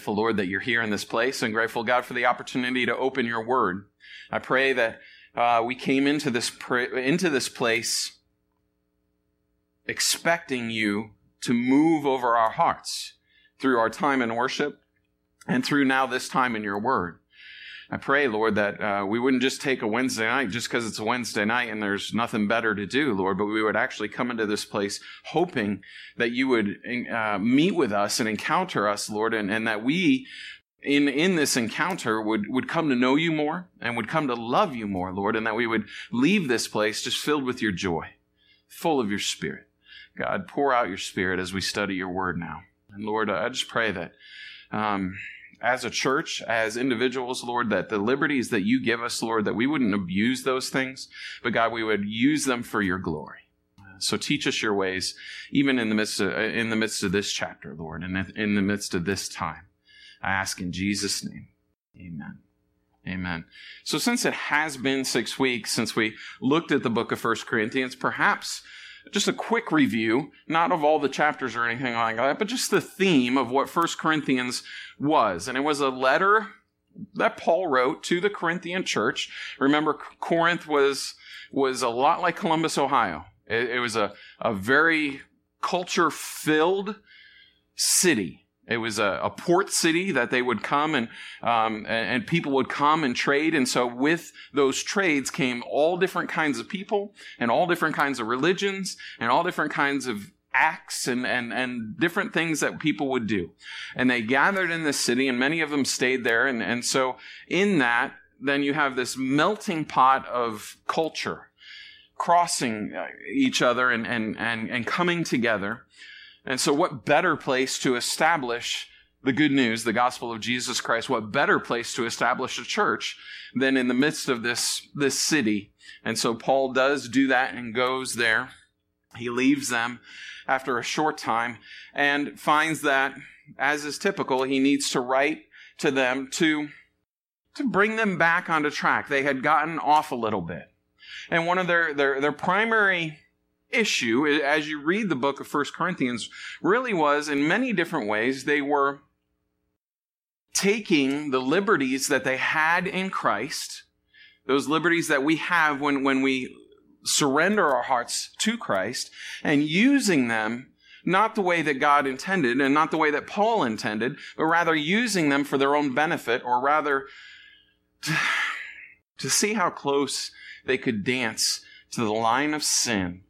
grateful, Lord, that you're here in this place and grateful, God, for the opportunity to open your word. I pray that uh, we came into this, into this place expecting you to move over our hearts through our time in worship and through now this time in your word. I pray, Lord, that uh, we wouldn't just take a Wednesday night just because it's a Wednesday night and there's nothing better to do, Lord, but we would actually come into this place hoping that you would uh, meet with us and encounter us, Lord, and, and that we in, in this encounter would, would come to know you more and would come to love you more, Lord, and that we would leave this place just filled with your joy, full of your spirit. God, pour out your spirit as we study your word now. And Lord, I just pray that um, as a church, as individuals, Lord, that the liberties that you give us, Lord, that we wouldn't abuse those things, but God, we would use them for your glory. So teach us your ways, even in the midst of, in the midst of this chapter, Lord, and in the midst of this time. I ask in Jesus' name. Amen. Amen. So since it has been six weeks since we looked at the book of First Corinthians, perhaps just a quick review, not of all the chapters or anything like that, but just the theme of what First Corinthians was. And it was a letter that Paul wrote to the Corinthian church. Remember, Corinth was, was a lot like Columbus, Ohio. It, it was a, a very culture filled city. It was a, a, port city that they would come and, um, and, people would come and trade. And so with those trades came all different kinds of people and all different kinds of religions and all different kinds of acts and, and, and different things that people would do. And they gathered in this city and many of them stayed there. And, and so in that, then you have this melting pot of culture crossing uh, each other and, and, and, and coming together. And so, what better place to establish the good news, the gospel of Jesus Christ? What better place to establish a church than in the midst of this, this city? And so, Paul does do that and goes there. He leaves them after a short time and finds that, as is typical, he needs to write to them to, to bring them back onto track. They had gotten off a little bit. And one of their, their, their primary issue, as you read the book of First Corinthians, really was in many different ways, they were taking the liberties that they had in Christ, those liberties that we have when, when we surrender our hearts to Christ, and using them not the way that God intended and not the way that Paul intended, but rather using them for their own benefit, or rather to, to see how close they could dance to the line of sin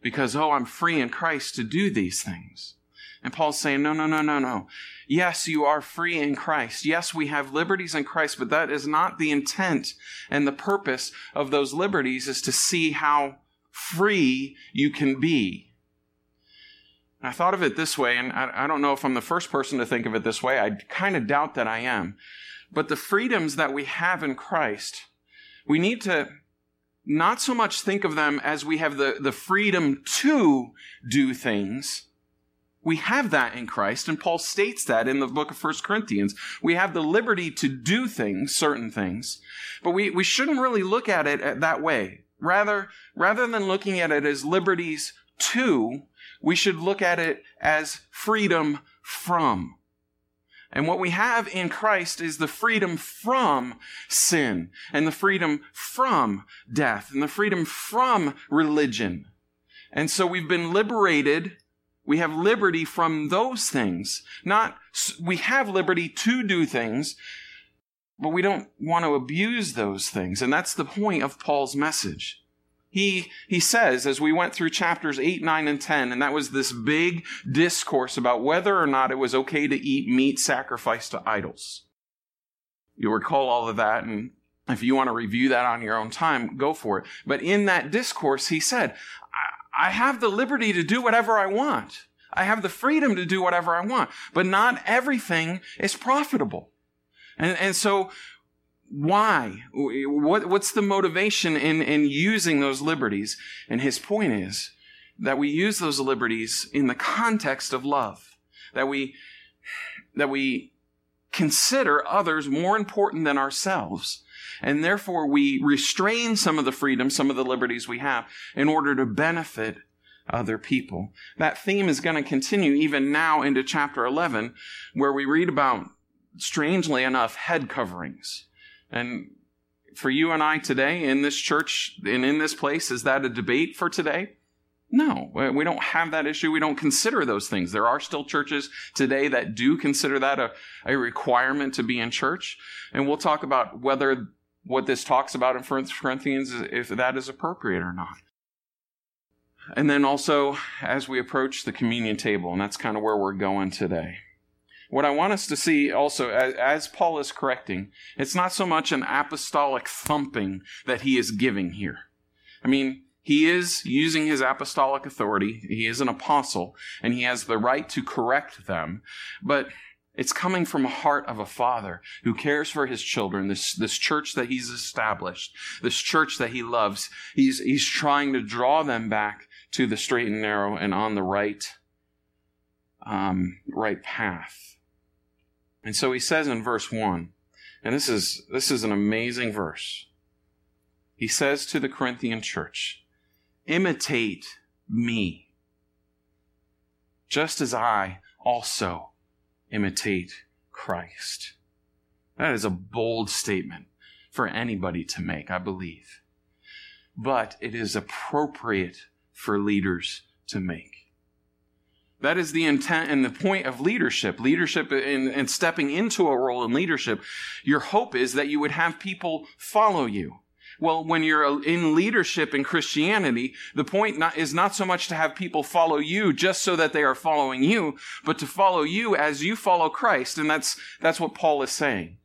because, oh, I'm free in Christ to do these things. And Paul's saying, no, no, no, no, no. Yes, you are free in Christ. Yes, we have liberties in Christ, but that is not the intent and the purpose of those liberties is to see how free you can be. I thought of it this way, and I, I don't know if I'm the first person to think of it this way. I kind of doubt that I am. But the freedoms that we have in Christ, we need to not so much think of them as we have the, the freedom to do things. We have that in Christ, and Paul states that in the book of 1 Corinthians. We have the liberty to do things, certain things, but we, we shouldn't really look at it that way. Rather, rather than looking at it as liberties to, we should look at it as freedom from. And what we have in Christ is the freedom from sin and the freedom from death and the freedom from religion. And so we've been liberated. We have liberty from those things. Not, we have liberty to do things, but we don't want to abuse those things. And that's the point of Paul's message. He, he says, as we went through chapters 8, 9, and 10, and that was this big discourse about whether or not it was okay to eat meat sacrificed to idols. You'll recall all of that, and if you want to review that on your own time, go for it. But in that discourse, he said, I have the liberty to do whatever I want. I have the freedom to do whatever I want, but not everything is profitable. And, and so why? What, what's the motivation in, in using those liberties? And his point is that we use those liberties in the context of love. That we, that we consider others more important than ourselves. And therefore we restrain some of the freedom, some of the liberties we have in order to benefit other people. That theme is going to continue even now into chapter 11, where we read about strangely enough, head coverings. And for you and I today in this church and in this place, is that a debate for today? No, we don't have that issue. We don't consider those things. There are still churches today that do consider that a, a requirement to be in church. And we'll talk about whether what this talks about in 1 Corinthians, if that is appropriate or not. And then also, as we approach the communion table, and that's kind of where we're going today. What I want us to see also, as, as, Paul is correcting, it's not so much an apostolic thumping that he is giving here. I mean, he is using his apostolic authority. He is an apostle, and he has the right to correct them. But it's coming from a heart of a father who cares for his children, this, this church that he's established, this church that he loves. He's, he's trying to draw them back to the straight and narrow and on the right, um, right path. And so he says in verse 1, and this is, this is an amazing verse. He says to the Corinthian church, imitate me, just as I also imitate Christ. That is a bold statement for anybody to make, I believe. But it is appropriate for leaders to make. That is the intent and the point of leadership. Leadership and, stepping into a role in leadership, your hope is that you would have people follow you. Well, when you're uh, in leadership in Christianity, the point not, is not so much to have people follow you just so that they are following you, but to follow you as you follow Christ. And that's, that's what Paul is saying.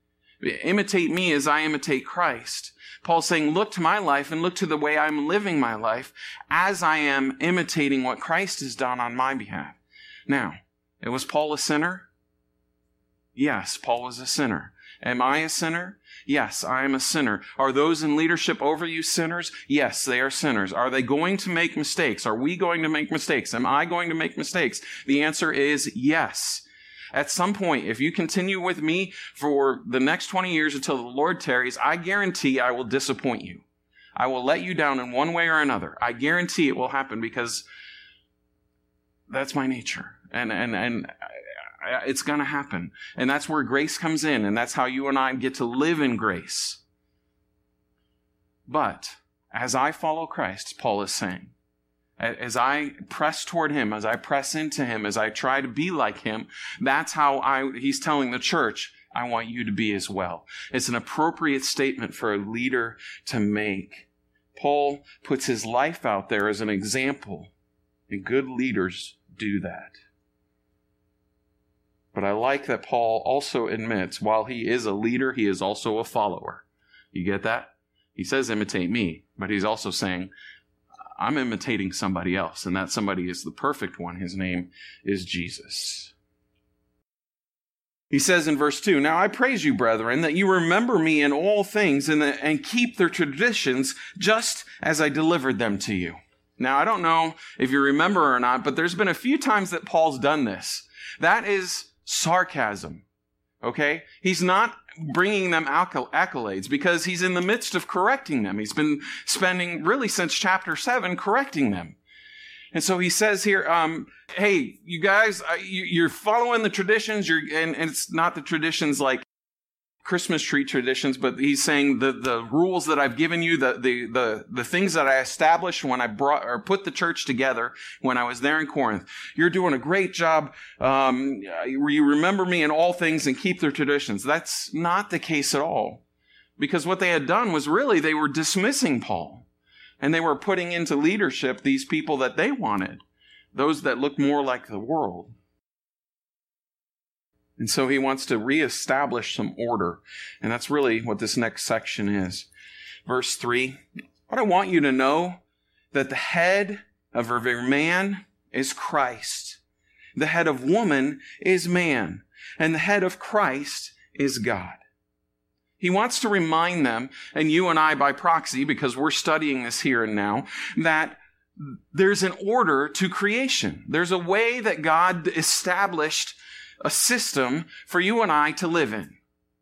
Imitate me as I imitate Christ. Paul's saying, look to my life and look to the way I'm living my life as I am imitating what Christ has done on my behalf. Now, was Paul a sinner? Yes, Paul was a sinner. Am I a sinner? Yes, I am a sinner. Are those in leadership over you sinners? Yes, they are sinners. Are they going to make mistakes? Are we going to make mistakes? Am I going to make mistakes? The answer is yes. At some point, if you continue with me for the next 20 years until the Lord tarries, I guarantee I will disappoint you. I will let you down in one way or another. I guarantee it will happen because that's my nature. And, and, and uh, uh, it's going to happen. And that's where grace comes in. And that's how you and I get to live in grace. But as I follow Christ, Paul is saying, as I press toward him, as I press into him, as I try to be like him, that's how I, he's telling the church, I want you to be as well. It's an appropriate statement for a leader to make. Paul puts his life out there as an example, and good leaders do that. But I like that Paul also admits while he is a leader, he is also a follower. You get that? He says, imitate me, but he's also saying, I'm imitating somebody else, and that somebody is the perfect one. His name is Jesus. He says in verse 2 Now I praise you, brethren, that you remember me in all things and, the, and keep their traditions just as I delivered them to you. Now, I don't know if you remember or not, but there's been a few times that Paul's done this. That is sarcasm. Okay? He's not bringing them accolades because he's in the midst of correcting them. He's been spending really since chapter 7 correcting them. And so he says here, um, hey, you guys, you, are following the traditions, you're, and it's not the traditions like Christmas tree traditions, but he's saying the, the rules that I've given you, the, the, the, the things that I established when I brought or put the church together when I was there in Corinth. You're doing a great job. Um, you remember me in all things and keep their traditions. That's not the case at all. Because what they had done was really they were dismissing Paul and they were putting into leadership these people that they wanted, those that looked more like the world. And so he wants to reestablish some order. And that's really what this next section is. Verse 3 What I want you to know that the head of every man is Christ, the head of woman is man, and the head of Christ is God. He wants to remind them, and you and I by proxy, because we're studying this here and now, that there's an order to creation. There's a way that God established a system for you and I to live in.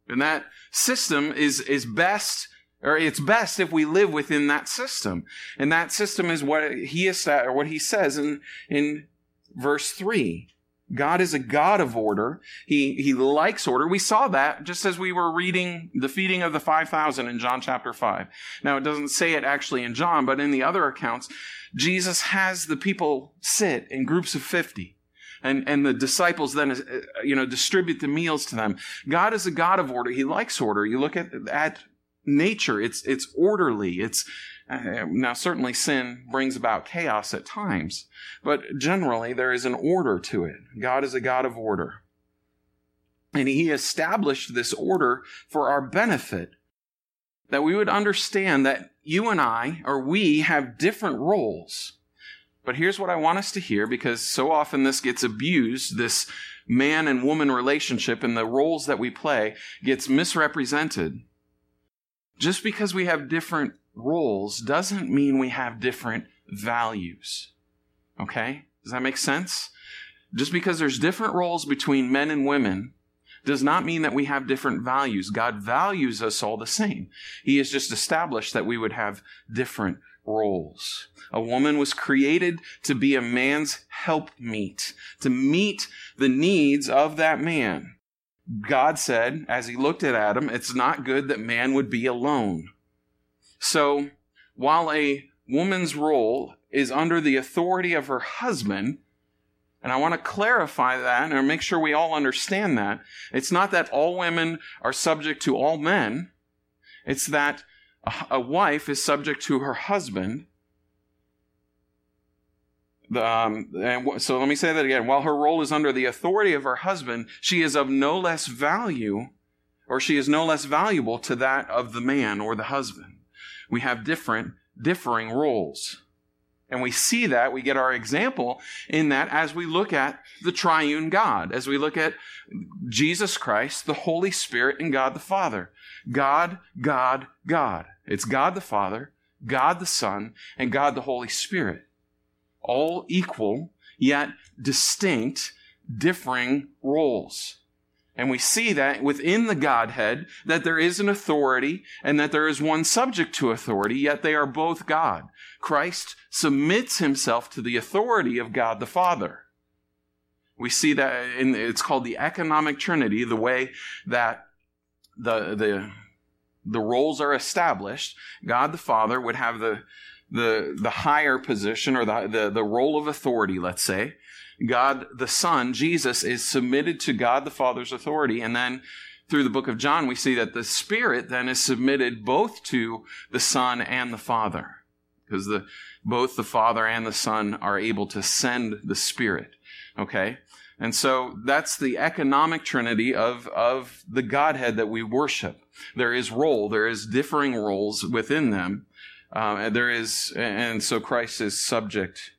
And that system is, is best, or it's best if we live within that system. And that system is what he is, or what he says in, in verse three. God is a God of order. He, he likes order. We saw that just as we were reading the feeding of the 5,000 in John chapter 5. Now, it doesn't say it actually in John, but in the other accounts, Jesus has the people sit in groups of 50. And, and the disciples then, uh, you know, distribute the meals to them. God is a God of order. He likes order. You look at, at nature. It's, it's orderly. It's, uh, now, certainly sin brings about chaos at times, but generally there is an order to it. God is a God of order. And He established this order for our benefit, that we would understand that you and I, or we, have different roles. But here's what I want us to hear because so often this gets abused, this man and woman relationship and the roles that we play gets misrepresented. Just because we have different roles doesn't mean we have different values. Okay? Does that make sense? Just because there's different roles between men and women does not mean that we have different values. God values us all the same. He has just established that we would have different roles. A woman was created to be a man's helpmeet, to meet the needs of that man. God said, as he looked at Adam, it's not good that man would be alone. So, while a woman's role is under the authority of her husband, and I want to clarify that and make sure we all understand that. It's not that all women are subject to all men. It's that a wife is subject to her husband. Um, and so let me say that again. While her role is under the authority of her husband, she is of no less value, or she is no less valuable to that of the man or the husband. We have different, differing roles. And we see that, we get our example in that as we look at the triune God, as we look at Jesus Christ, the Holy Spirit, and God the Father. God, God, God. It's God the Father, God the Son, and God the Holy Spirit. All equal, yet distinct, differing roles. And we see that within the Godhead, that there is an authority and that there is one subject to authority, yet they are both God. Christ submits himself to the authority of God the Father. We see that in, it's called the economic trinity, the way that the, the, the roles are established. God the Father would have the, the, the higher position or the, the, the role of authority, let's say. God the Son, Jesus, is submitted to God the Father's authority. And then through the book of John, we see that the Spirit then is submitted both to the Son and the Father. Because the, both the Father and the Son are able to send the Spirit. Okay? And so that's the economic trinity of, of the Godhead that we worship. There is role, there is differing roles within them. Um, and there is, and so Christ is subject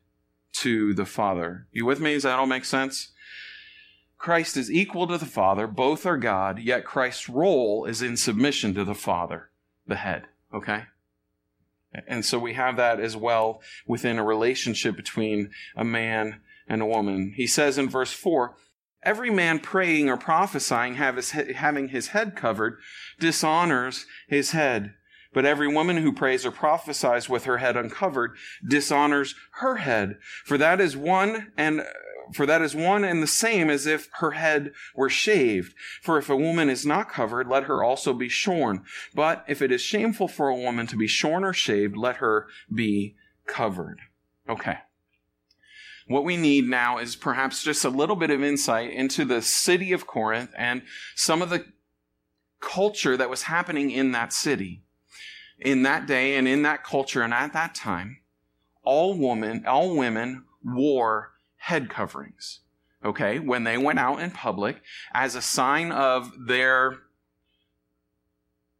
to the Father. You with me? Does that all make sense? Christ is equal to the Father. Both are God, yet Christ's role is in submission to the Father, the head. Okay? And so we have that as well within a relationship between a man and a woman. He says in verse 4 Every man praying or prophesying his, having his head covered dishonors his head. But every woman who prays or prophesies with her head uncovered dishonors her head. For that is one and for that is one and the same as if her head were shaved. For if a woman is not covered, let her also be shorn. But if it is shameful for a woman to be shorn or shaved, let her be covered. Okay. What we need now is perhaps just a little bit of insight into the city of Corinth and some of the culture that was happening in that city in that day and in that culture and at that time, all women, all women wore head coverings. Okay, when they went out in public as a sign of their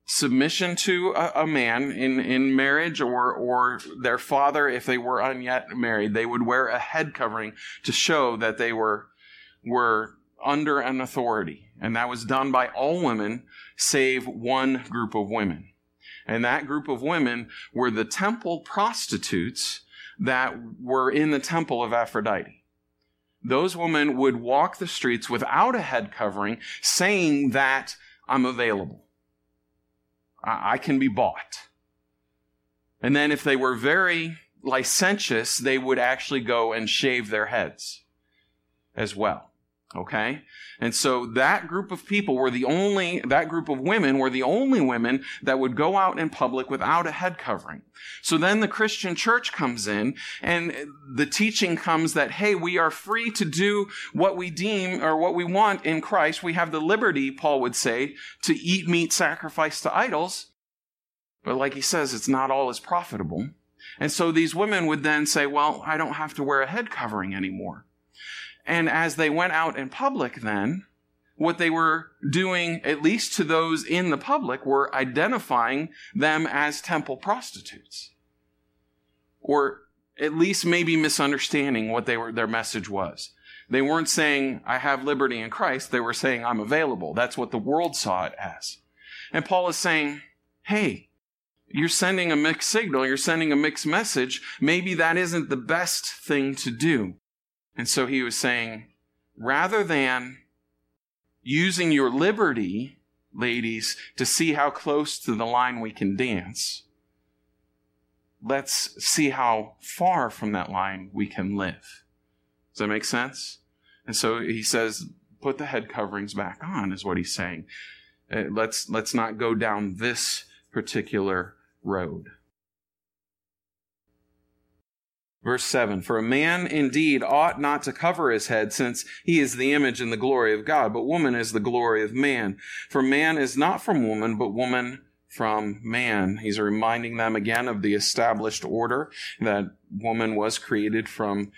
submission to a, a, man in, in marriage or, or their father, if they were unyet married, they would wear a head covering to show that they were, were under an authority. And that was done by all women save one group of women. And that group of women were the temple prostitutes that were in the temple of Aphrodite. Those women would walk the streets without a head covering, saying that I'm available. I can be bought. And then if they were very licentious, they would actually go and shave their heads as well. Okay? And so that group of people were the only, that group of women were the only women that would go out in public without a head covering. So then the Christian church comes in and the teaching comes that, hey, we are free to do what we deem or what we want in Christ. We have the liberty, Paul would say, to eat meat sacrificed to idols. But like he says, it's not all as profitable. And so these women would then say, well, I don't have to wear a head covering anymore. And as they went out in public, then, what they were doing, at least to those in the public, were identifying them as temple prostitutes. Or at least maybe misunderstanding what they were, their message was. They weren't saying, I have liberty in Christ. They were saying, I'm available. That's what the world saw it as. And Paul is saying, hey, you're sending a mixed signal. You're sending a mixed message. Maybe that isn't the best thing to do. And so he was saying, rather than using your liberty, ladies, to see how close to the line we can dance, let's see how far from that line we can live. Does that make sense? And so he says, put the head coverings back on, is what he's saying. Uh, let's, let's not go down this particular road. Verse 7 For a man indeed ought not to cover his head, since he is the image and the glory of God, but woman is the glory of man. For man is not from woman, but woman from man. He's reminding them again of the established order that woman was created from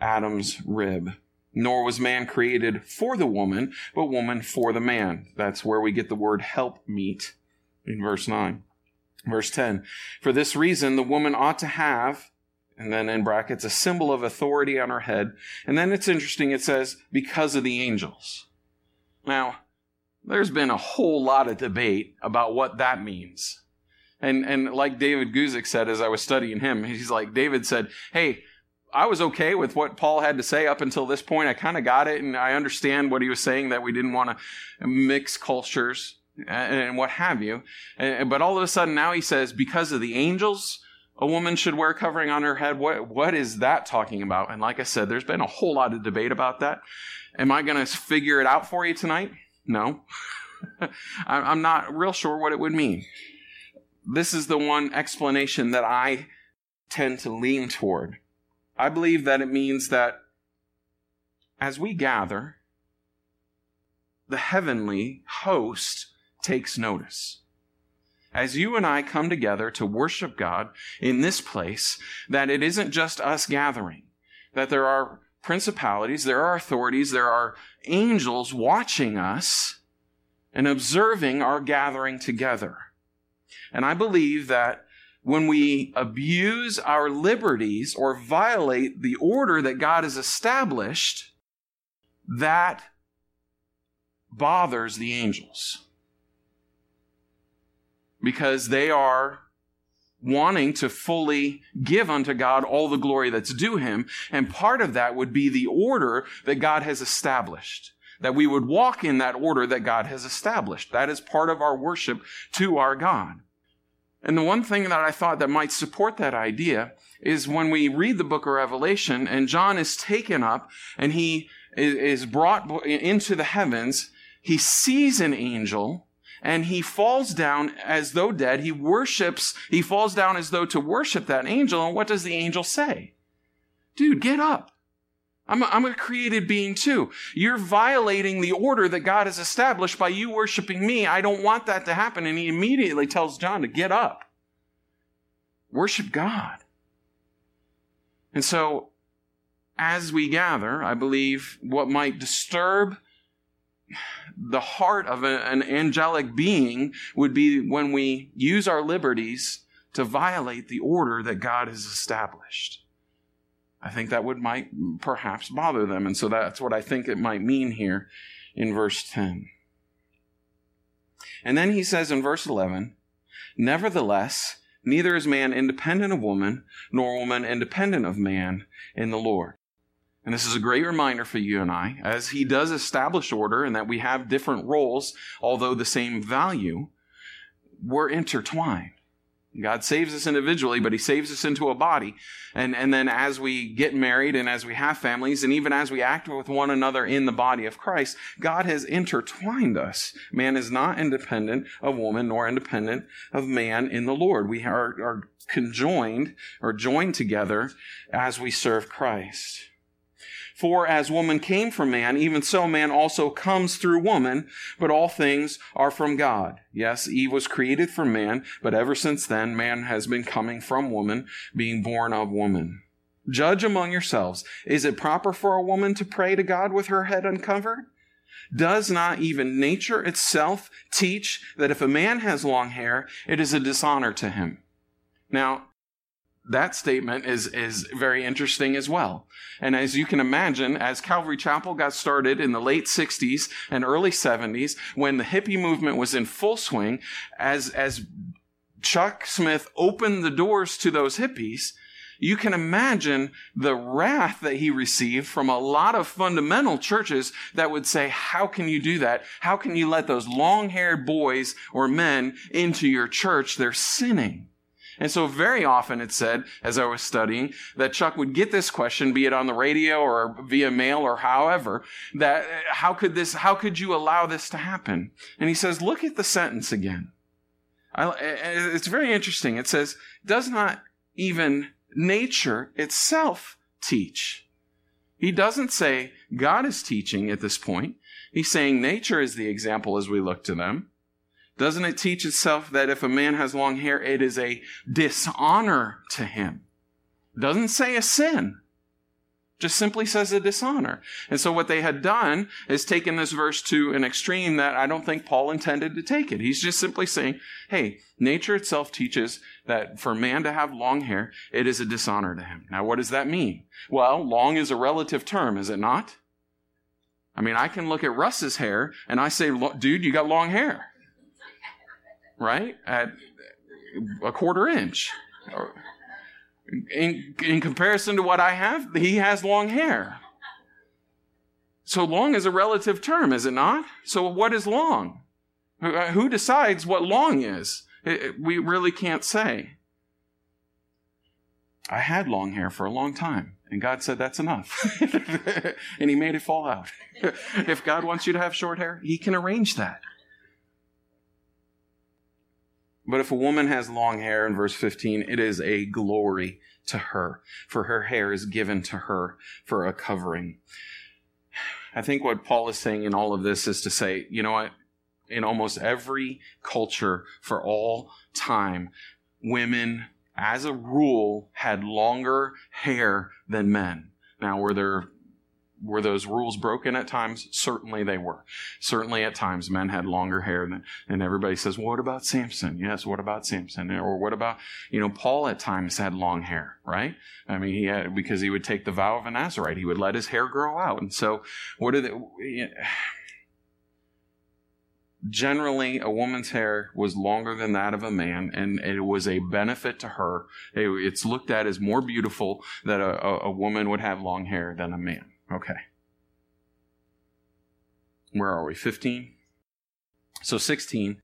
Adam's rib. Nor was man created for the woman, but woman for the man. That's where we get the word help meet in verse 9. Verse 10 For this reason, the woman ought to have and then in brackets, a symbol of authority on her head. And then it's interesting, it says, because of the angels. Now, there's been a whole lot of debate about what that means. And, and like David Guzik said as I was studying him, he's like, David said, hey, I was okay with what Paul had to say up until this point. I kind of got it, and I understand what he was saying that we didn't want to mix cultures and what have you. But all of a sudden now he says, because of the angels, a woman should wear covering on her head. What, what is that talking about? And like I said, there's been a whole lot of debate about that. Am I going to figure it out for you tonight? No. I'm not real sure what it would mean. This is the one explanation that I tend to lean toward. I believe that it means that as we gather, the heavenly host takes notice as you and I come together to worship God in this place, that it isn't just us gathering, that there are principalities, there are authorities, there are angels watching us and observing our gathering together. And I believe that when we abuse our liberties or violate the order that God has established, that bothers the angels because they are wanting to fully give unto God all the glory that's due him. And part of that would be the order that God has established. That we would walk in that order that God has established. That is part of our worship to our God. And the one thing that I thought that might support that idea is when we read the book of Revelation and John is taken up and he is brought into the heavens, he sees an angel and he falls down as though dead. He worships, he falls down as though to worship that angel. And what does the angel say? Dude, get up. I'm a, I'm a created being too. You're violating the order that God has established by you worshiping me. I don't want that to happen. And he immediately tells John to get up. Worship God. And so, as we gather, I believe what might disturb the heart of a, an angelic being would be when we use our liberties to violate the order that God has established. I think that would might perhaps bother them. And so that's what I think it might mean here in verse 10. And then he says in verse 11, Nevertheless, neither is man independent of woman, nor woman independent of man in the Lord. And this is a great reminder for you and I, as he does establish order and that we have different roles, although the same value, we're intertwined. God saves us individually, but He saves us into a body. And, and then as we get married and as we have families, and even as we act with one another in the body of Christ, God has intertwined us. Man is not independent of woman, nor independent of man in the Lord. We are, are conjoined or joined together as we serve Christ. For as woman came from man, even so man also comes through woman, but all things are from God. Yes, Eve was created from man, but ever since then man has been coming from woman, being born of woman. Judge among yourselves. Is it proper for a woman to pray to God with her head uncovered? Does not even nature itself teach that if a man has long hair, it is a dishonor to him? Now, that statement is, is very interesting as well. And as you can imagine, as Calvary Chapel got started in the late 60s and early 70s, when the hippie movement was in full swing, as, as Chuck Smith opened the doors to those hippies, you can imagine the wrath that he received from a lot of fundamental churches that would say, How can you do that? How can you let those long haired boys or men into your church? They're sinning. And so very often it said, as I was studying, that Chuck would get this question, be it on the radio or via mail or however, that uh, how could this, how could you allow this to happen? And he says, look at the sentence again. I, uh, uh, it's very interesting. It says, does not even nature itself teach? He doesn't say God is teaching at this point. He's saying nature is the example as we look to them. Doesn't it teach itself that if a man has long hair, it is a dishonor to him? Doesn't say a sin. Just simply says a dishonor. And so what they had done is taken this verse to an extreme that I don't think Paul intended to take it. He's just simply saying, hey, nature itself teaches that for man to have long hair, it is a dishonor to him. Now, what does that mean? Well, long is a relative term, is it not? I mean, I can look at Russ's hair and I say, dude, you got long hair right? At a quarter inch. In, in comparison to what I have, he has long hair. So long is a relative term, is it not? So what is long? Who uh, decides what long is? we really can't say. I had long hair for a long time, and God said that's enough. and He made it fall out. if God wants you to have short hair, He can arrange that. But if a woman has long hair, in verse 15, it is a glory to her, for her hair is given to her for a covering. I think what Paul is saying in all of this is to say, you know what? In almost every culture for all time, women, as a rule, had longer hair than men. Now, were there were those rules broken at times? Certainly they were. Certainly at times men had longer hair than, and everybody says, what about Samson? Yes, what about Samson? Or what about, you know, Paul at times had long hair, right? I mean, he had, because he would take the vow of a Nazarite. He would let his hair grow out. And so what are they, generally a woman's hair was longer than that of a man and it was a benefit to her it's looked at as more beautiful that a, a, woman would have long hair than a man Okay. Where are we? 15? So 16.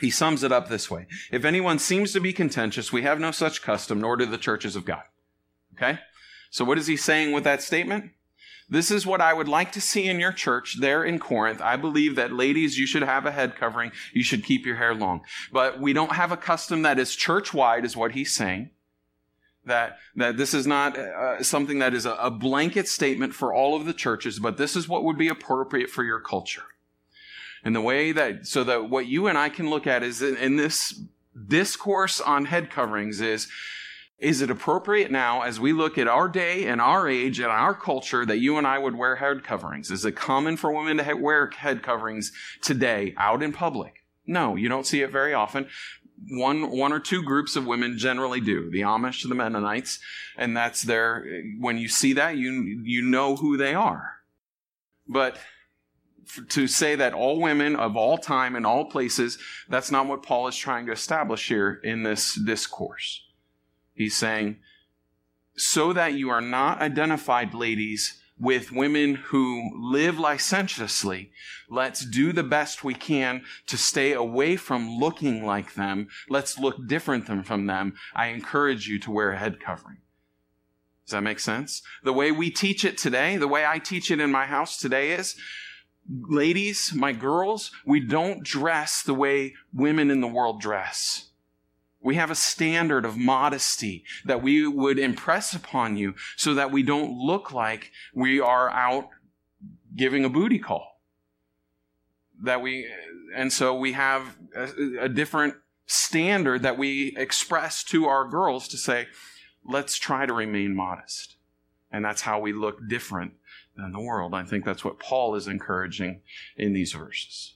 He sums it up this way. If anyone seems to be contentious, we have no such custom, nor do the churches of God. Okay? So what is he saying with that statement? This is what I would like to see in your church there in Corinth. I believe that ladies, you should have a head covering. You should keep your hair long. But we don't have a custom that is church wide, is what he's saying that, that this is not uh, something that is a, a blanket statement for all of the churches, but this is what would be appropriate for your culture. And the way that, so that what you and I can look at is in, in this discourse on head coverings is, is it appropriate now as we look at our day and our age and our culture that you and I would wear head coverings? Is it common for women to wear head coverings today out in public? No, you don't see it very often one one or two groups of women generally do the amish the mennonites and that's their when you see that you you know who they are. But to say that all women of all time and all places that's not what paul is trying to establish here in this discourse. He's saying so that you are not identified ladies with women who live licentiously. Let's do the best we can to stay away from looking like them. Let's look different than from them. I encourage you to wear a head covering. Does that make sense? The way we teach it today, the way I teach it in my house today is, ladies, my girls, we don't dress the way women in the world dress. We have a standard of modesty that we would impress upon you so that we don't look like we are out giving a booty call. That we, and so we have a, a different standard that we express to our girls to say, let's try to remain modest. And that's how we look different than the world. I think that's what Paul is encouraging in these verses.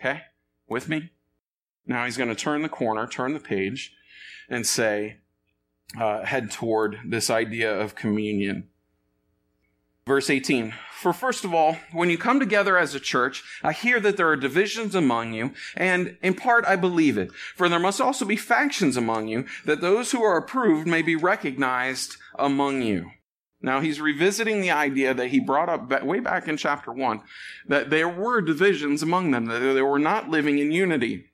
Okay? With me? Now he's going to turn the corner, turn the page, and say, uh, head toward this idea of communion. Verse 18 For first of all, when you come together as a church, I hear that there are divisions among you, and in part I believe it. For there must also be factions among you, that those who are approved may be recognized among you. Now he's revisiting the idea that he brought up way back in chapter 1 that there were divisions among them, that they were not living in unity.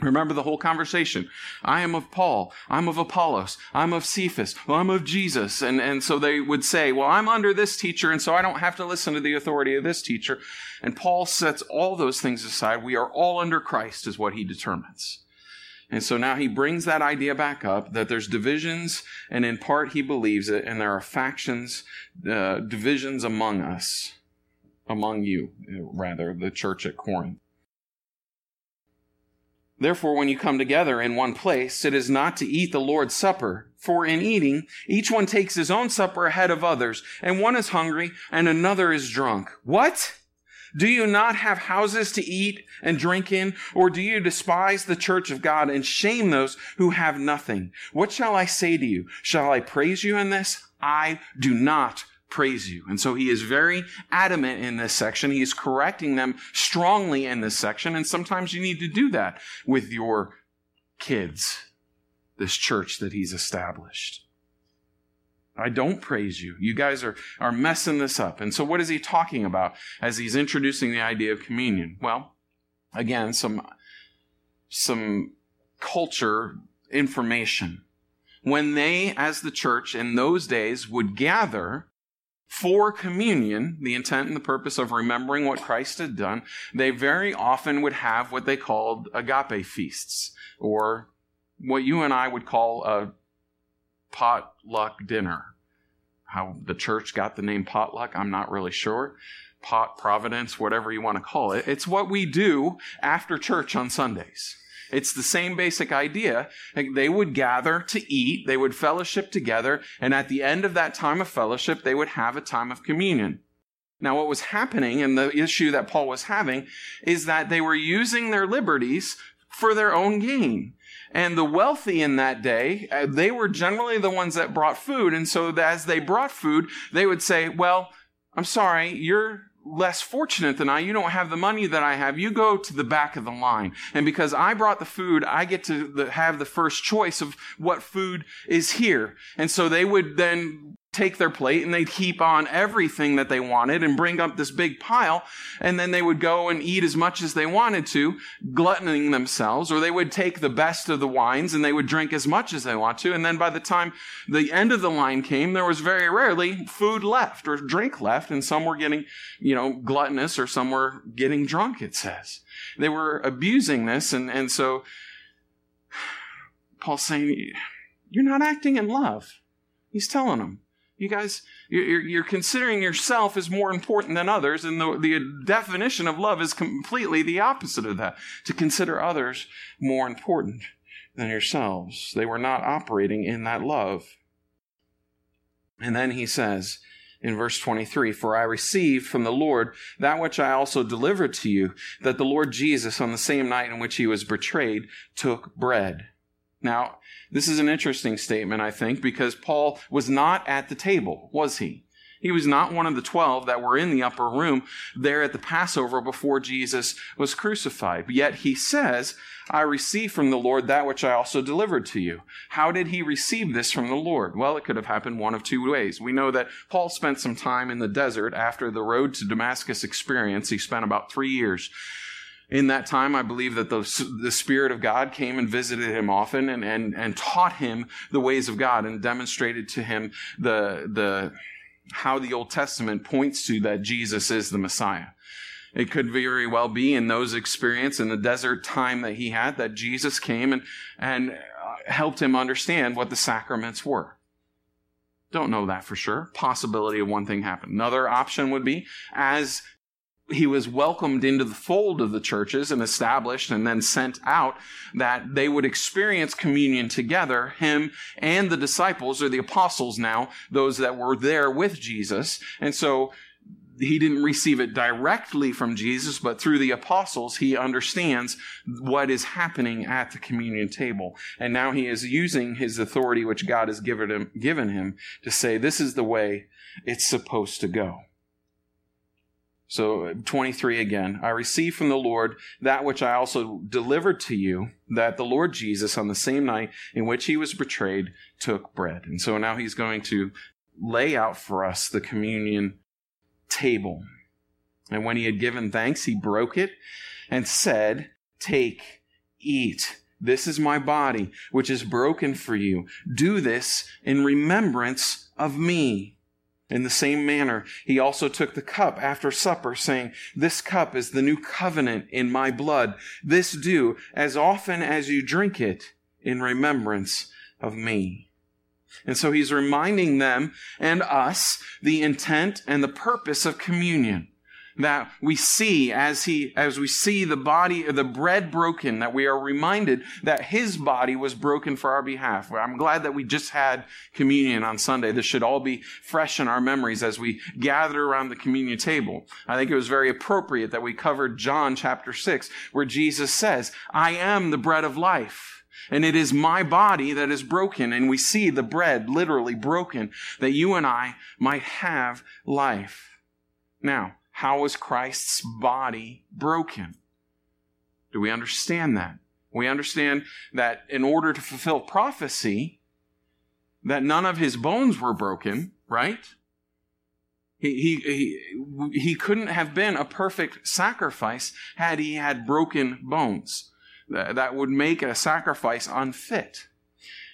Remember the whole conversation. I am of Paul. I'm of Apollos. I'm of Cephas. Well, I'm of Jesus. And, and so they would say, well, I'm under this teacher, and so I don't have to listen to the authority of this teacher. And Paul sets all those things aside. We are all under Christ, is what he determines. And so now he brings that idea back up that there's divisions, and in part he believes it, and there are factions, uh, divisions among us, among you, rather, the church at Corinth. Therefore, when you come together in one place, it is not to eat the Lord's Supper. For in eating, each one takes his own supper ahead of others, and one is hungry and another is drunk. What? Do you not have houses to eat and drink in? Or do you despise the church of God and shame those who have nothing? What shall I say to you? Shall I praise you in this? I do not praise you. And so he is very adamant in this section. He is correcting them strongly in this section. And sometimes you need to do that with your kids, this church that he's established. I don't praise you. You guys are, are messing this up. And so what is he talking about as he's introducing the idea of communion? Well, again, some, some culture information. When they, as the church in those days, would gather for communion, the intent and the purpose of remembering what Christ had done, they very often would have what they called agape feasts, or what you and I would call a potluck dinner. How the church got the name potluck, I'm not really sure. Pot providence, whatever you want to call it. It's what we do after church on Sundays. It's the same basic idea. They would gather to eat, they would fellowship together, and at the end of that time of fellowship, they would have a time of communion. Now, what was happening and the issue that Paul was having is that they were using their liberties for their own gain. And the wealthy in that day, uh, they were generally the ones that brought food. And so as they brought food, they would say, well, I'm sorry, you're less fortunate than I, you don't have the money that I have, you go to the back of the line. And because I brought the food, I get to have the first choice of what food is here. And so they would then take their plate and they'd heap on everything that they wanted and bring up this big pile. And then they would go and eat as much as they wanted to, gluttoning themselves, or they would take the best of the wines and they would drink as much as they want to. And then by the time the end of the line came, there was very rarely food left or drink left. And some were getting, you know, gluttonous or some were getting drunk, it says. They were abusing this. And, and so Paul's saying, you're not acting in love. He's telling them you guys, you're, you're, considering yourself as more important than others, and the, the definition of love is completely the opposite of that to consider others more important than yourselves. They were not operating in that love. And then he says in verse 23 For I received from the Lord that which I also delivered to you, that the Lord Jesus, on the same night in which he was betrayed, took bread. Now, this is an interesting statement, I think, because Paul was not at the table, was he? He was not one of the 12 that were in the upper room there at the Passover before Jesus was crucified. Yet he says, I received from the Lord that which I also delivered to you. How did he receive this from the Lord? Well, it could have happened one of two ways. We know that Paul spent some time in the desert after the road to Damascus experience. He spent about three years in that time, I believe that the, the Spirit of God came and visited him often and, and, and taught him the ways of God and demonstrated to him the, the, how the Old Testament points to that Jesus is the Messiah. It could very well be in those experience in the desert time that he had that Jesus came and, and uh, helped him understand what the sacraments were. Don't know that for sure. Possibility of one thing happened. Another option would be as he was welcomed into the fold of the churches and established and then sent out that they would experience communion together, him and the disciples or the apostles now, those that were there with Jesus. And so he didn't receive it directly from Jesus, but through the apostles, he understands what is happening at the communion table. And now he is using his authority, which God has given him, given him to say, this is the way it's supposed to go. So 23 again. I received from the Lord that which I also delivered to you, that the Lord Jesus, on the same night in which he was betrayed, took bread. And so now he's going to lay out for us the communion table. And when he had given thanks, he broke it and said, Take, eat. This is my body, which is broken for you. Do this in remembrance of me. In the same manner, he also took the cup after supper, saying, This cup is the new covenant in my blood. This do as often as you drink it in remembrance of me. And so he's reminding them and us the intent and the purpose of communion that we see as he as we see the body the bread broken that we are reminded that his body was broken for our behalf i'm glad that we just had communion on sunday this should all be fresh in our memories as we gather around the communion table i think it was very appropriate that we covered john chapter 6 where jesus says i am the bread of life and it is my body that is broken. And we see the bread literally broken that you and I might have life. Now, how was Christ's body broken? Do we understand that? We understand that in order to fulfill prophecy, that none of his bones were broken, right? He, he, he, he couldn't have been a perfect sacrifice had he had broken bones. That would make a sacrifice unfit.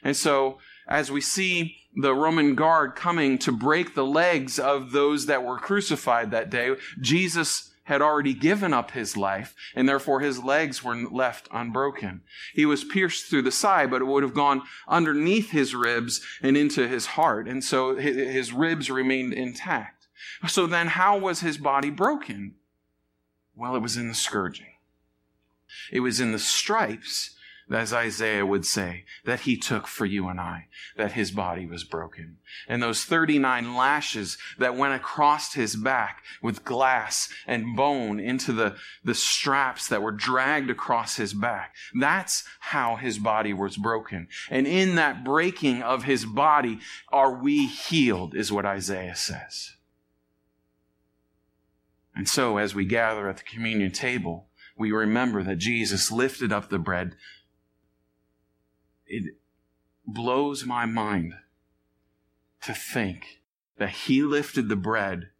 And so, as we see the Roman guard coming to break the legs of those that were crucified that day, Jesus had already given up his life, and therefore his legs were left unbroken. He was pierced through the side, but it would have gone underneath his ribs and into his heart, and so his ribs remained intact. So then, how was his body broken? Well, it was in the scourging. It was in the stripes as Isaiah would say, that he took for you and I, that his body was broken. And those 39 lashes that went across his back with glass and bone into the, the straps that were dragged across his back. That's how his body was broken. And in that breaking of his body are we healed, is what Isaiah says. And so as we gather at the communion table, we remember that Jesus lifted up the bread it blows my mind to think that he lifted the bread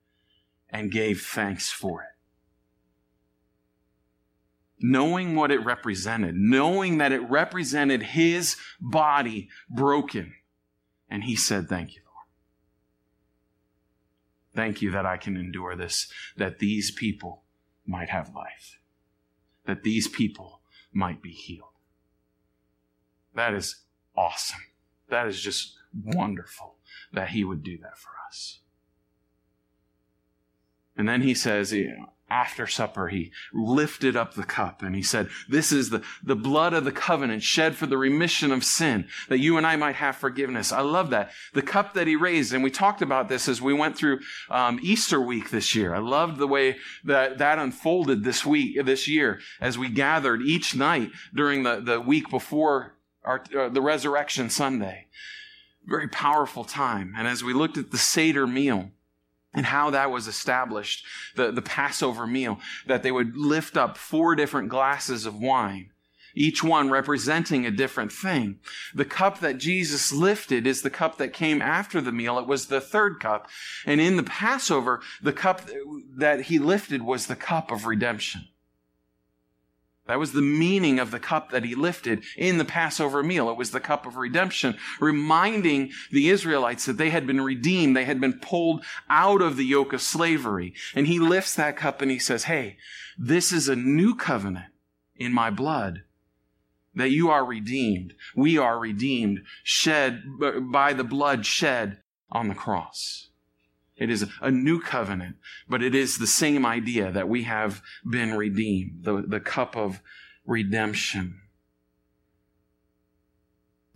and gave thanks for it. Knowing what it represented, knowing that it represented his body broken. And he said, Thank you, Lord. Thank you that I can endure this, that these people might have life, that these people might be healed. That is awesome. That is just wonderful that he would do that for us. And then he says, after supper, he lifted up the cup and he said, This is the, the blood of the covenant shed for the remission of sin, that you and I might have forgiveness. I love that. The cup that he raised, and we talked about this as we went through um, Easter week this year. I loved the way that that unfolded this week, this year, as we gathered each night during the, the week before our, uh, the Resurrection Sunday. Very powerful time. And as we looked at the Seder meal, and how that was established, the, the Passover meal, that they would lift up four different glasses of wine, each one representing a different thing. The cup that Jesus lifted is the cup that came after the meal. It was the third cup. And in the Passover, the cup that he lifted was the cup of redemption. That was the meaning of the cup that he lifted in the Passover meal. It was the cup of redemption, reminding the Israelites that they had been redeemed. They had been pulled out of the yoke of slavery. And he lifts that cup and he says, Hey, this is a new covenant in my blood that you are redeemed. We are redeemed, shed by the blood shed on the cross. It is a new covenant, but it is the same idea that we have been redeemed, the, the cup of redemption.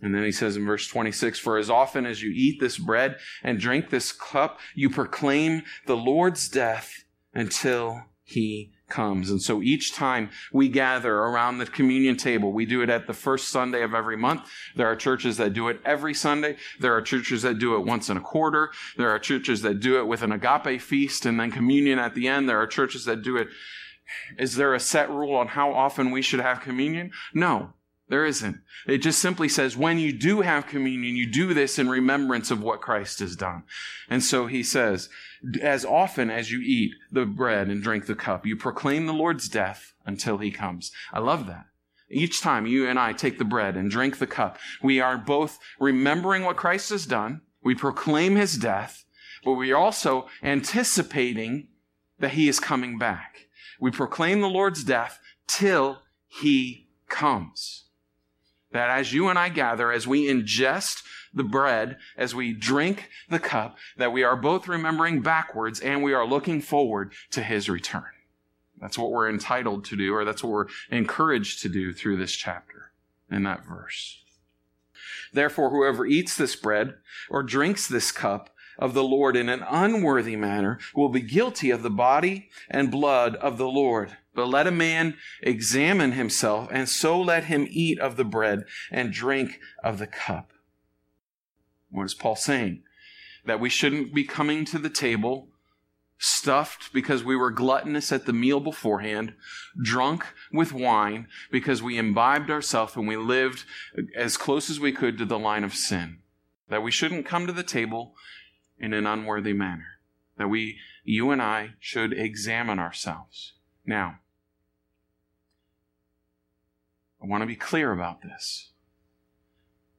And then he says in verse 26, For as often as you eat this bread and drink this cup, you proclaim the Lord's death until he comes. And so each time we gather around the communion table, we do it at the first Sunday of every month. There are churches that do it every Sunday. There are churches that do it once in a quarter. There are churches that do it with an agape feast and then communion at the end. There are churches that do it. Is there a set rule on how often we should have communion? No. There isn't. It just simply says, when you do have communion, you do this in remembrance of what Christ has done. And so he says, as often as you eat the bread and drink the cup, you proclaim the Lord's death until he comes. I love that. Each time you and I take the bread and drink the cup, we are both remembering what Christ has done. We proclaim his death, but we are also anticipating that he is coming back. We proclaim the Lord's death till he comes. That as you and I gather, as we ingest the bread, as we drink the cup, that we are both remembering backwards and we are looking forward to his return. That's what we're entitled to do, or that's what we're encouraged to do through this chapter in that verse. Therefore, whoever eats this bread or drinks this cup of the Lord in an unworthy manner will be guilty of the body and blood of the Lord. But let a man examine himself, and so let him eat of the bread and drink of the cup. What is Paul saying? That we shouldn't be coming to the table stuffed because we were gluttonous at the meal beforehand, drunk with wine because we imbibed ourselves and we lived as close as we could to the line of sin. That we shouldn't come to the table in an unworthy manner. That we, you and I, should examine ourselves. Now, I want to be clear about this.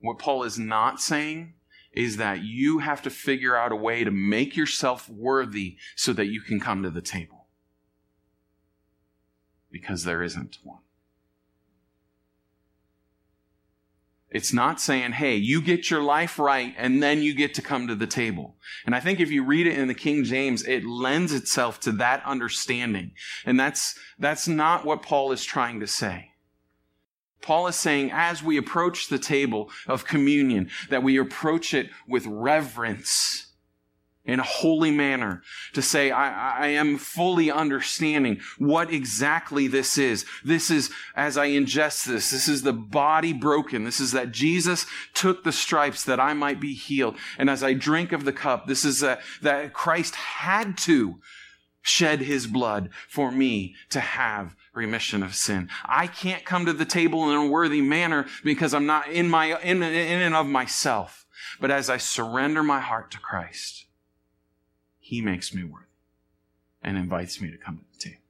What Paul is not saying is that you have to figure out a way to make yourself worthy so that you can come to the table. Because there isn't one. It's not saying, hey, you get your life right and then you get to come to the table. And I think if you read it in the King James, it lends itself to that understanding. And that's, that's not what Paul is trying to say. Paul is saying, as we approach the table of communion, that we approach it with reverence in a holy manner to say, I, I, am fully understanding what exactly this is. This is, as I ingest this, this is the body broken. This is that Jesus took the stripes that I might be healed. And as I drink of the cup, this is a, that Christ had to shed his blood for me to have remission of sin. I can't come to the table in a worthy manner because I'm not in my, in, in and of myself. But as I surrender my heart to Christ, He makes me worthy and invites me to come to the table.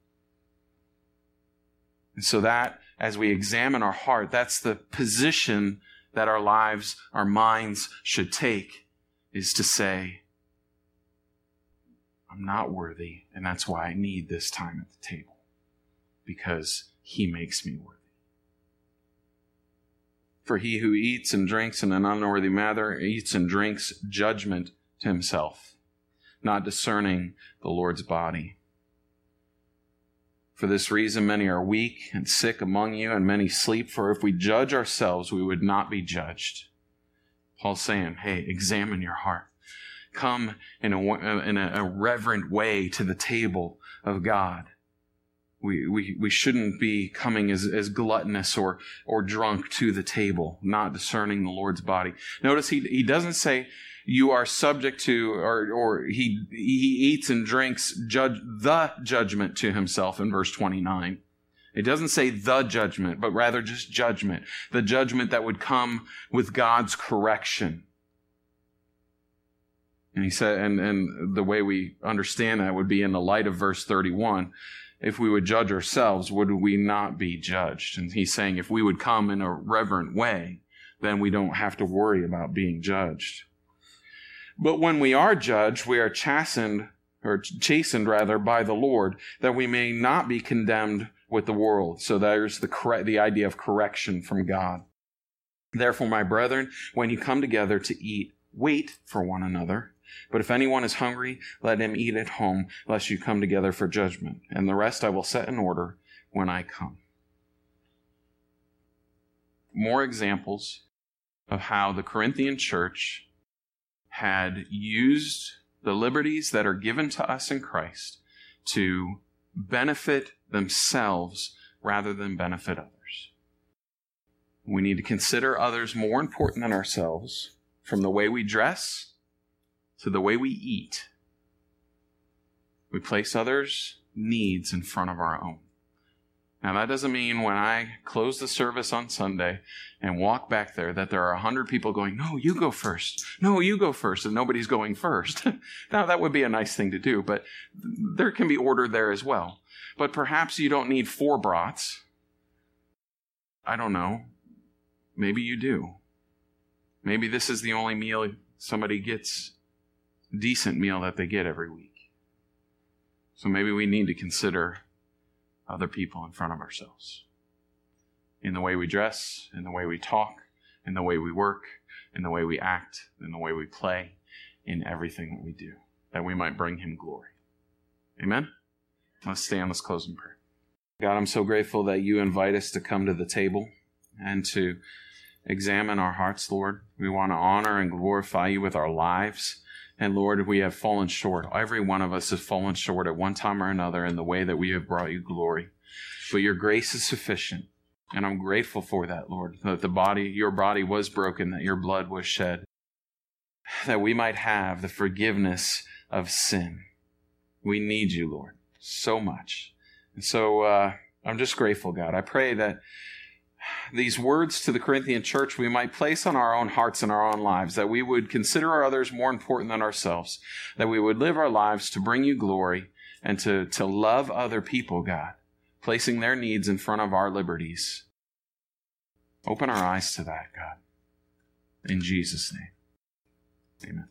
And so that, as we examine our heart, that's the position that our lives, our minds should take, is to say, I'm not worthy, and that's why I need this time at the table because he makes me worthy. For he who eats and drinks in an unworthy manner eats and drinks judgment to himself, not discerning the Lord's body. For this reason, many are weak and sick among you, and many sleep. For if we judge ourselves, we would not be judged. Paul's saying, hey, examine your heart. Come in a, in a reverent way to the table of God we, we, we shouldn't be coming as, as gluttonous or, or drunk to the table, not discerning the Lord's body. Notice he, he doesn't say, you are subject to, or, or he, he eats and drinks judge, the judgment to himself in verse 29. It doesn't say the judgment, but rather just judgment. The judgment that would come with God's correction. And he said, and, and the way we understand that would be in the light of verse 31. If we would judge ourselves, would we not be judged? And he's saying if we would come in a reverent way, then we don't have to worry about being judged. But when we are judged, we are chastened, or chastened rather, by the Lord, that we may not be condemned with the world. So there's the the idea of correction from God. Therefore, my brethren, when you come together to eat, wait for one another. But if anyone is hungry, let him eat at home, lest you come together for judgment. And the rest I will set in order when I come. More examples of how the Corinthian church had used the liberties that are given to us in Christ to benefit themselves rather than benefit others. We need to consider others more important than ourselves from the way we dress to the way we eat. We place others' needs in front of our own. Now, that doesn't mean when I close the service on Sunday and walk back there that there are a hundred people going, no, you go first. No, you go first. And nobody's going first. now, that would be a nice thing to do, but there can be order there as well. But perhaps you don't need four brats. I don't know. Maybe you do. Maybe this is the only meal somebody gets, decent meal that they get every week. So maybe we need to consider other people in front of ourselves. In the way we dress, in the way we talk, in the way we work, in the way we act, in the way we play, in everything that we do, that we might bring Him glory. Amen? Let's stand, let's close in prayer. God, I'm so grateful that you invite us to come to the table and to examine our hearts, Lord. We want to honor and glorify you with our lives. And Lord, we have fallen short. Every one of us has fallen short at one time or another in the way that we have brought you glory. But your grace is sufficient. And I'm grateful for that, Lord, that the body, your body was broken, that your blood was shed, that we might have the forgiveness of sin. We need you, Lord, so much. And so uh, I'm just grateful, God. I pray that these words to the Corinthian church we might place on our own hearts and our own lives, that we would consider our others more important than ourselves, that we would live our lives to bring you glory and to, to love other people, God, placing their needs in front of our liberties. Open our eyes to that, God. In Jesus' name. Amen.